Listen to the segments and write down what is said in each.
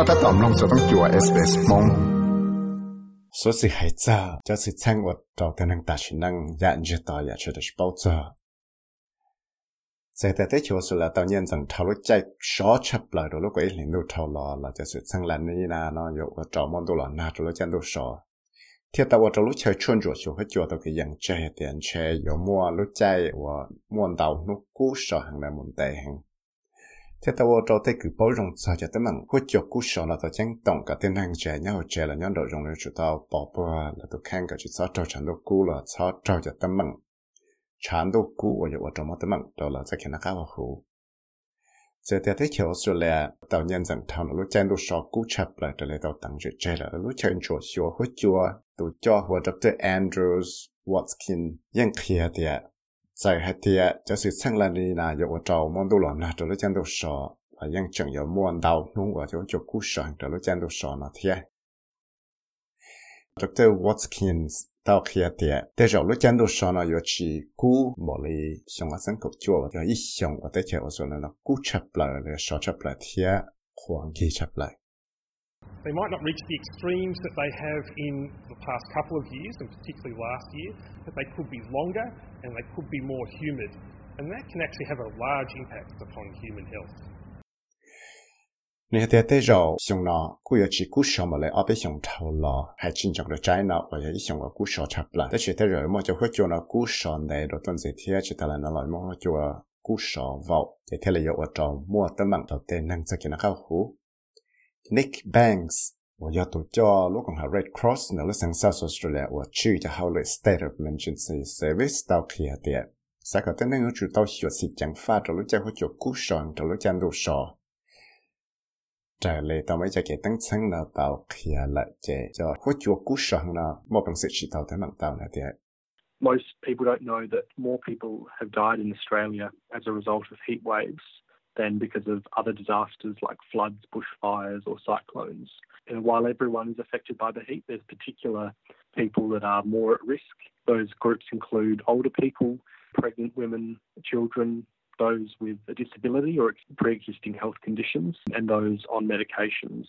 覺得當攏就當做 SBS 夢。所以係咋，就是趁我到嘅能大全能，也唔知道也出得是包咋。在在地球是啦，當然從頭路在少出來到路鬼領到頭啦，啦就是趁啦呢啦，那有我找望到啦，那到路見到少。thiệt tao vào lúc chơi chuyên chủ chủ hết chủ tao cái dạng chơi tiền chơi yếu mua lúc chơi và mua đầu nó cú sợ hàng là một tệ hàng thế tao cho thấy cứ bảo rồng sao cho tới mình hút cho cú sợ là tao chẳng động cả tên hàng trẻ nhau, trẻ là nhân đồ rồng lên chúng tao. Bỏ bỏ à, là tao khen cả chúng tao trâu chẳng đâu cú là sao trâu cho tới mình chẳng đâu cú và giờ ở trong mắt tới mình đó là sẽ khiến nó khá vào hủ giờ thì thấy kiểu số là tao nhân rằng thằng nó lúc chân đồ sợ cú chập lại trở lại tao tăng trẻ trẻ là lúc chân chỗ xua hút chua. Tụi cho hồ chấp tới Andrews Watkin yên kia tiệt 在海底就是成了你那有我找蒙多了那这了讲都说，啊，ยัง正有摸到弄我就就故事这了讲都说那天。Dr. Watkins 到海底，但是了讲都说呢，有去古莫里像我生口做，有一想我在前我说了那古吃不来了，少吃不来天，黄鸡吃不来。 They might not reach the extremes that they have in the past couple of years, and particularly last year, but they could be longer and they could be more humid. And that can actually have a large impact upon human health. 你在在绕熊呢，古有去古少么来，阿被熊头了，还真正的摘呢，我也想我古少差不了。但是在绕么就会叫那古少内的段子天，就得了那来么就古少vào，在天里有我找莫的忙到在能在给那好湖。 Nick Banks，我要读叫如果系 Red Cross 呢，你上 South Australia，我去就好了 State of Emergency Service 到佢下啲，撒个等等我知道学习讲法，就你就会做古上，就你讲到傻。trở lại tao mới cho cái tăng chân là tao kia lại chế cho hỗ trợ cú sẵn là một bằng sự chỉ tao tới mạng tao là thế Most people don't know that more people have died in Australia as a result of heat waves than because of other disasters like floods, bushfires, or cyclones. And while everyone is affected by the heat, there's particular people that are more at risk. Those groups include older people, pregnant women, children, those with a disability or pre-existing health conditions, and those on medications.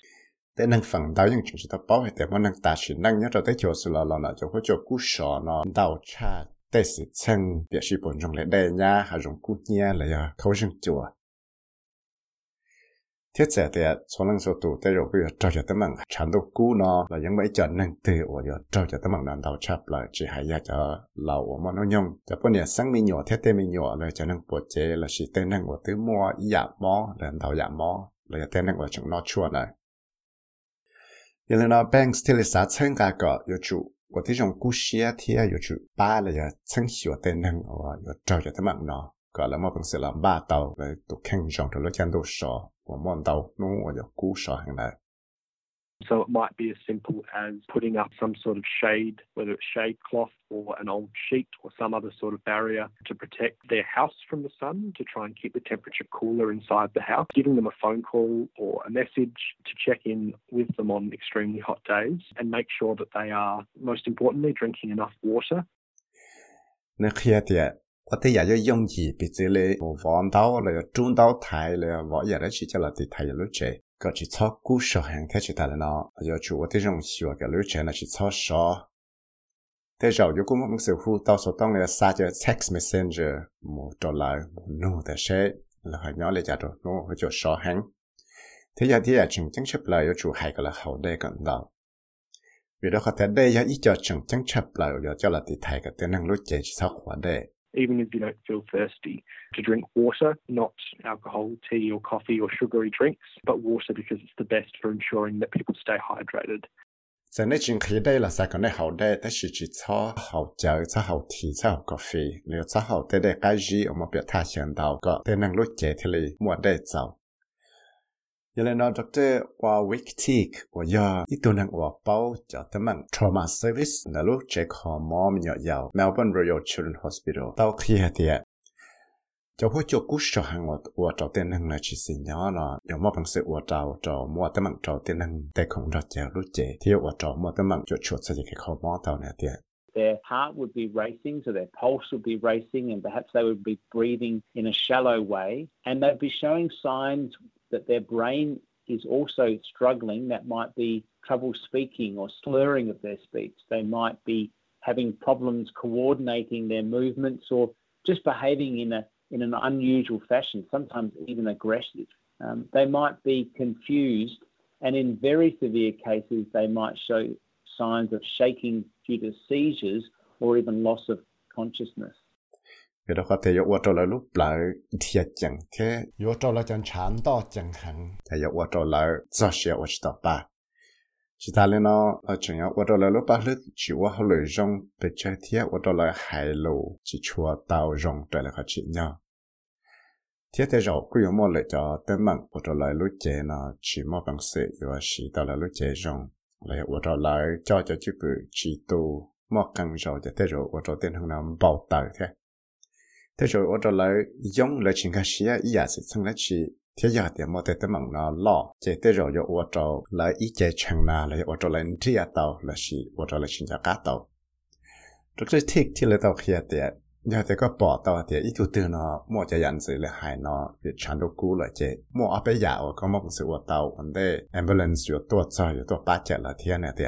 để năng phẳng đào những chuyện tao bảo hệ để mà năng ta chỉ năng nhớ rồi tới chỗ sự là là cho hỗ trợ cú sọ nó đào cha để sự chân để sự bổn trong lệ đây nha hay dùng cú nhia là ya khâu rừng chùa thế giờ thì số lần số tụ tới rồi bây giờ trao cho tấm bằng chẳng đâu cú nó là những mấy trận nên từ ở giờ trao cho tấm bằng đàn đầu chập là chỉ hay ra cho là ở món nó nhung cho bữa nay sáng mình nhỏ thế thế mình nhỏ là cho nâng bộ chế là chỉ tên nâng của tứ mua giả mó đàn đầu giả mó là tên nâng của chúng nó chua này giờ là nó banks thì là sáu chân cả cỡ yêu chủ của thế trong cú xe thì yêu chủ ba là giờ chân hiểu tên nâng ở giờ trao cho tấm bằng nó gọi là một bằng sự làm ba tàu về tụ khen trong trong lúc chăn đồ 我望到弄我就故说很来。 So it might be as simple as putting up some sort of shade, whether it's shade cloth or an old sheet or some other sort of barrier to protect their house from the sun to try and keep the temperature cooler inside the house. Giving them a phone call or a message to check in with them on extremely hot days and make sure that they are, most importantly, drinking enough water. 那开的，我哋也要用意，比这里我望到了，中到台了，我也来去叫了对台有路这。个去操故事很开始打了呢，要去我这种学个路程呢去操少。但是如果我们似乎到时候当了撒着 text messenger，冇到来冇弄的些，然后鸟嚟就到弄佢就少很。睇有啲人正正出嚟要做系个啦后啲咁到。vì đó có thể đây ya ít cho chừng chẳng chấp lại rồi cho là thì thầy cái tên năng lúc chạy chỉ sao khóa đây even if you don't feel thirsty, to drink water, not alcohol, tea or coffee or sugary drinks, but water because it's the best for ensuring that people stay hydrated. giờ này chừng khi đây là sao cái này hậu đây ta chỉ chỉ cho hậu chờ cho hậu thì cho hậu cà phê nếu cho hậu tới đây cái gì ở một biểu thay hiện đạo có tên năng lúc chạy thì lấy mua đây giàu giờ lên nó doctor qua week tick qua giờ ít tuần hàng qua bao cho tấm mạng trauma service là lúc check home mom nhỏ giàu Melbourne Royal Children Hospital tao kia tiệt cho hỗ trợ cú cho hàng ngọt của trò tiền năng là chỉ xin nhỏ là để mua bằng sự của trò trò mua tấm mạng trò tiền năng để không đặt chờ lúc chế thì của trò mua tấm mạng cho chuột sẽ gì cái khó mó tao nè tiền their heart would be racing, so their pulse would be racing, and perhaps they would be breathing in a shallow way. And they'd be showing signs that their brain is also struggling, that might be trouble speaking or slurring of their speech. They might be having problems coordinating their movements or just behaving in a in an unusual fashion, sometimes even aggressive. Um, they might be confused, and in very severe cases, they might show signs of shaking due to seizures or even loss of consciousness. Vì đó có thể yo water là lúc lại thiệt chẳng thế. Yo là chẳng chán to chẳng hẳn. Thì yo water là cho xe wa chỉ ba. Chỉ ta lên nó ở trường yo water là lúc ba lúc chỉ wa họ lời rong để chơi thiệt water là hai lô chỉ chua tàu rong để là khó chỉ nhau. Thiết thế rồi cứ yo mua lại cho tên mạng water là lúc chế nó chỉ mua bằng sự yo chỉ tao là lúc chế rong lại water là cho cho chữ chỉ tu mua căng rồi cho thế rồi water tên hàng nào bảo tài thế thế rồi ở đó lại giống là chuyện khác xí ý à sẽ sang lại chỉ thế giờ thì mọi thứ mang nó lo thế thế rồi ở đó lại ý chế chẳng na lại ở đó lại chỉ à tàu là chỉ ở đó là chuyện gì cả tàu trước đây thích thì là tàu kia thì giờ thì có bỏ tàu thì ít thứ tư nó mua cho dân sự là hại nó việc chăn đồ cũ là chế mua ở bên nhà ở có một sự ở tàu vấn đề ambulance ở tổ cho ở tổ ba chợ là thiên này thì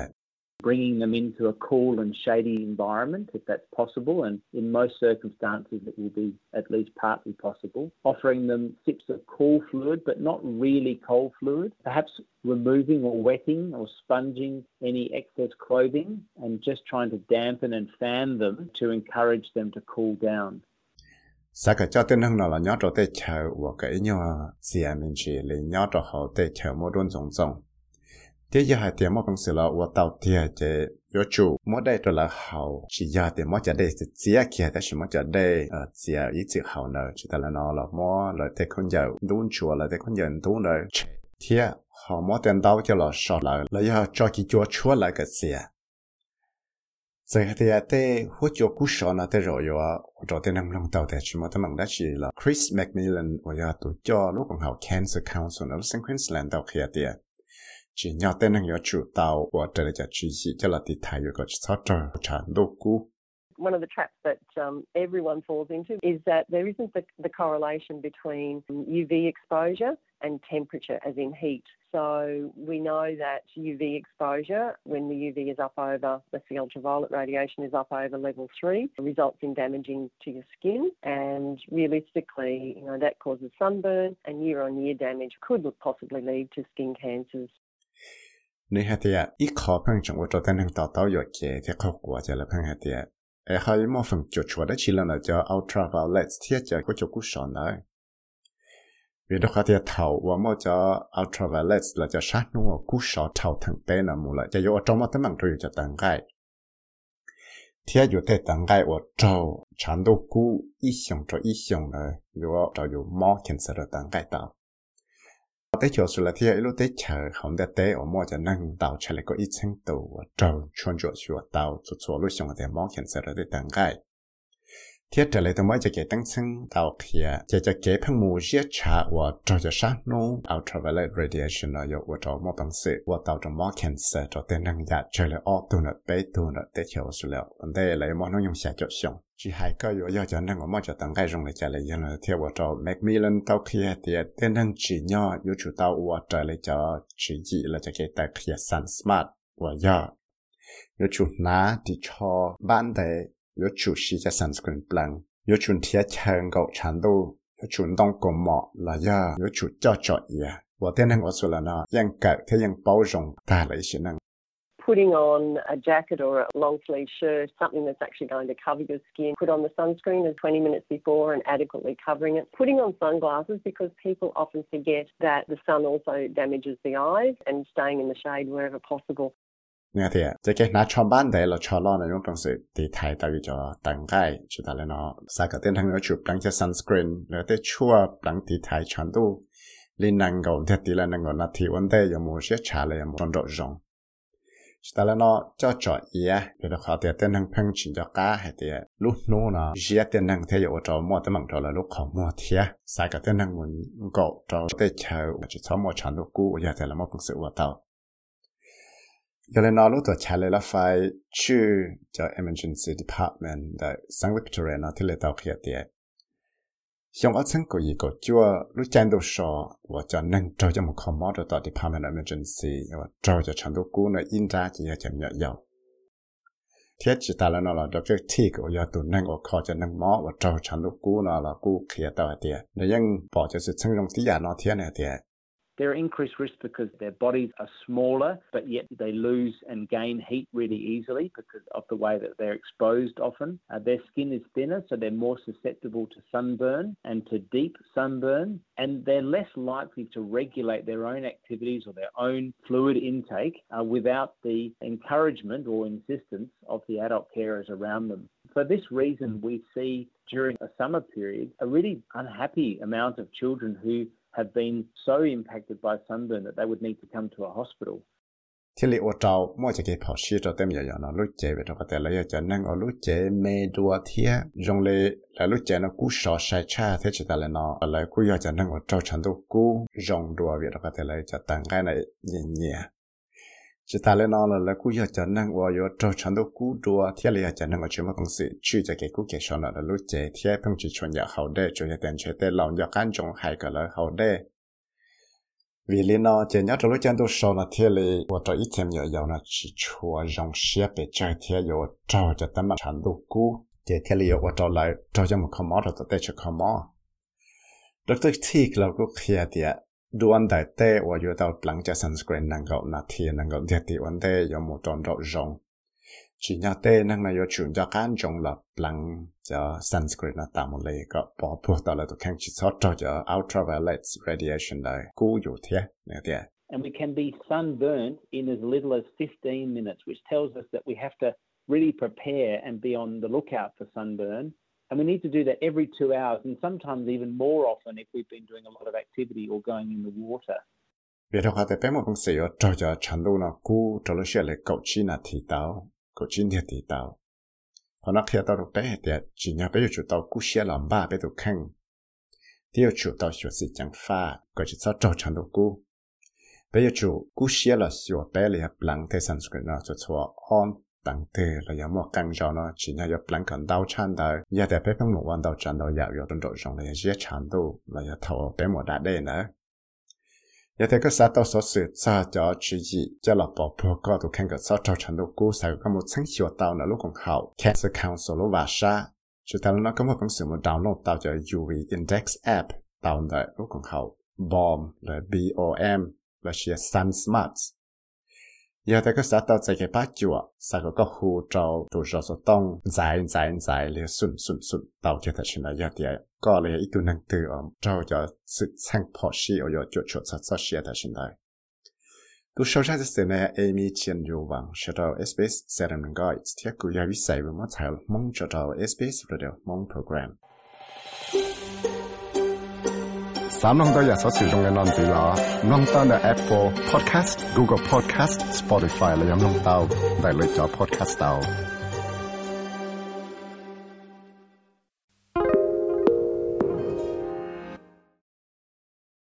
bringing them into a cool and shady environment if that's possible, and in most circumstances it will be at least partly possible. Offering them sips of cool fluid but not really cold fluid, perhaps removing or wetting or sponging any excess clothing, and just trying to dampen and fan them to encourage them to cool down. sa cái cho tên hưng nó là nhớ cho tê chờ và cái nhau xìa mình chỉ lấy nhớ cho họ tê chờ mỗi đồn giống giống thế giờ hai tiền mà bằng sự là tôi tàu tiền chế yo chủ mỗi đây đó là hậu chỉ giờ tiền mỗi giờ đây sẽ chia kiaแต่是mỗi giờ đây ờ chia ý chữ hậu nữa chỉ là nó là mỗi là thế con giờ đúng chùa là thế con giờ đúng rồi thế họ mỗi tiền đâu cho là sợ là là giờ cho cái chúa chúa lại cái gì giờ thì thế hỗ trợ cú sợ là thế rồi yo cho tên năm long tàu thế chỉ mà thằng đó chỉ là Chris Macmillan và giờ tụi cho lúc còn học Cancer Council ở Queensland tàu kia tiền chỉ tên năng chủ tàu của cho là trả đô cú One of the traps that um, everyone falls into is that there isn't the, the correlation between UV exposure and temperature, as in heat. So we know that UV exposure, when the UV is up over, let's see, ultraviolet radiation is up over level three, results in damaging to your skin. And realistically, you know, that causes sunburn and year on year damage could possibly lead to skin cancers. Nếu hạt tiệt ít khó phăng trong tạo thì khó quá là ai hay phần đó chỉ là chỗ vì thầu và mà cho ultraviolet là cho sát nó cú sòn thầu thằng tên là mù là cho yếu trong mà tấm bằng rồi cho tầng gai thiết yếu thế tầng gai ở trâu chán đồ cú ít xong cho ít xong này yếu trâu yếu mò cancer tầng gai tạo tế chỗ sự là thì lúc tế chờ không để tế ở mua cho năng tàu chờ lại có ít chân tàu trâu chuyên chỗ chỗ tàu chỗ chỗ lúc xong thì mong hiện sẽ là để tặng gai thiết trở lại tôi mới cho kể tăng sinh tàu kia cho cho cái phăng mù giết trả và cho cho sát nô ultraviolet radiation nó yếu và cho mô bằng sự và tàu cho mô cancer cho tên năng giả dạ, trở lại ô tô nợ bế tô nợ tế chiều sử liệu. Vấn đề là mô nó dùng xe cho xong. Chỉ hai cái yếu yếu cho năng của mô cho tăng gai rung lại trả lại dân là theo, và cho Macmillan tàu kia thì tên năng chỉ nhỏ yếu chủ tàu và trở lại cho chỉ dị là cho cái tài kia sun smart, và yếu yếu chủ ná thì cho bạn đề 有主席在 sunscreen plan，有主贴墙狗长度，有主动过毛了呀，有主叫叫呀。我天天我说了呢，样改它样包容大了一些呢。 Putting on a jacket or a long sleeve shirt, something that's actually going to cover your skin. Put on the sunscreen as 20 minutes before and adequately covering it. Putting on sunglasses because people often forget that the sun also damages the eyes and staying in the shade wherever possible. Nghe thì chỉ cái nát cho bán đấy là cho lo này những trong sự thì thay tạo cho tặng cái cho ta lên nó sai cái tên thằng nó chụp đăng cho sunscreen là tới chua, đăng thì thay chọn tu. Lên năng cầu thì tí là năng cầu là thì vấn đề là một sẽ trả lời một con độ rộng. Ta lên nó cho cho ý để nó khó thì tên thằng phăng chỉ cho cá, hay thì lúc nô nó chỉ tên thằng thế ở cho mua tới mảng cho là lúc khó mua thì sai cả tên thằng muốn cầu cho tới chờ chỉ cho mua chọn đồ cũ, giờ thì là một sự của tao hoạt động giờ lên nó lúc tôi trả lời là phải chữ cho emergency department tại San Victoria nó thì là tàu kia tiệt 像我曾过一个就路见到说，我叫能找这么靠毛的到 Department of Emergency，我找着成都股呢，应该就要怎么样？贴只打了那了，这个 T 个要都能我靠着能毛，我找成都股呢了，股可以到点，那样保就是成用底下那天那点。 They're increased risk because their bodies are smaller, but yet they lose and gain heat really easily because of the way that they're exposed often. Uh, their skin is thinner, so they're more susceptible to sunburn and to deep sunburn, and they're less likely to regulate their own activities or their own fluid intake uh, without the encouragement or insistence of the adult carers around them. For this reason, we see during a summer period a really unhappy amount of children who have been so impacted by sunburn that they would need to come to a hospital. thì liệu trâu mua cho cái phao xí cho tem giờ nó lúc chế về trong cái là cho nên ở lúc chế mê đua thia. Dùng lệ là lúc chế nó cú sọ sai cha thế chỉ ta là nó là cú giờ cho nên ở trâu chân đâu cú dùng đua về trong cái là cho tăng cái này nhẹ nhẹ chỉ ta lên nó là là cú giờ cho năng ở giờ trâu chân đâu cú đua thia là cho năng ở chỗ mà công sự chú cho cái cú cái sọ nó là lúc chế, thia phong chỉ chuẩn nhà hậu đệ cho cái tiền chế tê lòng cho căn trong hai cái là hậu đệ vì lý nó chỉ nhớ trong lúc chân đâu sau là thế là và cho ít thêm giờ giờ là chỉ chua dòng xe để chơi thế giờ cho cho tâm mà chẳng đâu cú. Chế thế là và cho lại cho cho một không mỏ rồi tôi cho không mỏ được tôi thích là cú kia thì duan đại tê tôi yêu đầu lắng cho sunscreen năng gạo là năng gạo thì thì vấn đề có một tròn rộng chỉ nhớ tê năng là có chuyển cho căn trong là lắng cho sunscreen là tạo một có bỏ buộc đó là tôi khang chỉ sót cho ultraviolet radiation là cú dụ thế nè thế And we can be sunburned in as little as 15 minutes, which tells us that we have to really prepare and be on the lookout for sunburn. And we need to do that every two hours, and sometimes even more often if we've been doing a lot of activity or going in the water. Vì đó có thể bé một bằng sự cho cho chẳng đủ nó cú trò nó sẽ lại cậu chi là thị tao, cậu chi thì thị tao họ nó khi tao được bé thì à, chỉ nhớ bé chủ tao cú xe làm ba bé được khăn Thì chủ tao sửa sự chẳng pha cậu chỉ sao trò chẳng được cú bé chủ cú xe là sửa bé là lăng thế sản xuất nó cho cho on tăng là có một chỉ phong trong là nữa. Thì sao là bỏ khen cái sao là cancer council lúc chỉ download tao cho UV index app tao là bomb là B O M là chỉ sun smart giờ thì cái sao tao chạy cái bát chùa sao có có khu trâu tụ cho số tông dài dài dài liền xuân xuân xuân tao cho thật là giờ thì có lẽ ít năng từ ở trâu cho sự sang phò sĩ ở chỗ chỗ cho cho sĩ thật là tu sau ra sẽ này Amy Chen Yu Wang sẽ 到 SBS Seven Guides thiết cụ giáo vi sai với một thái mong cho 到 SBS Radio mong program 三弄到日所使用嘅单字啦，弄到嘅 Apple Podcast、Google Podcast、Spotify 嚟饮弄到，嚟嚟咗 Podcast 到。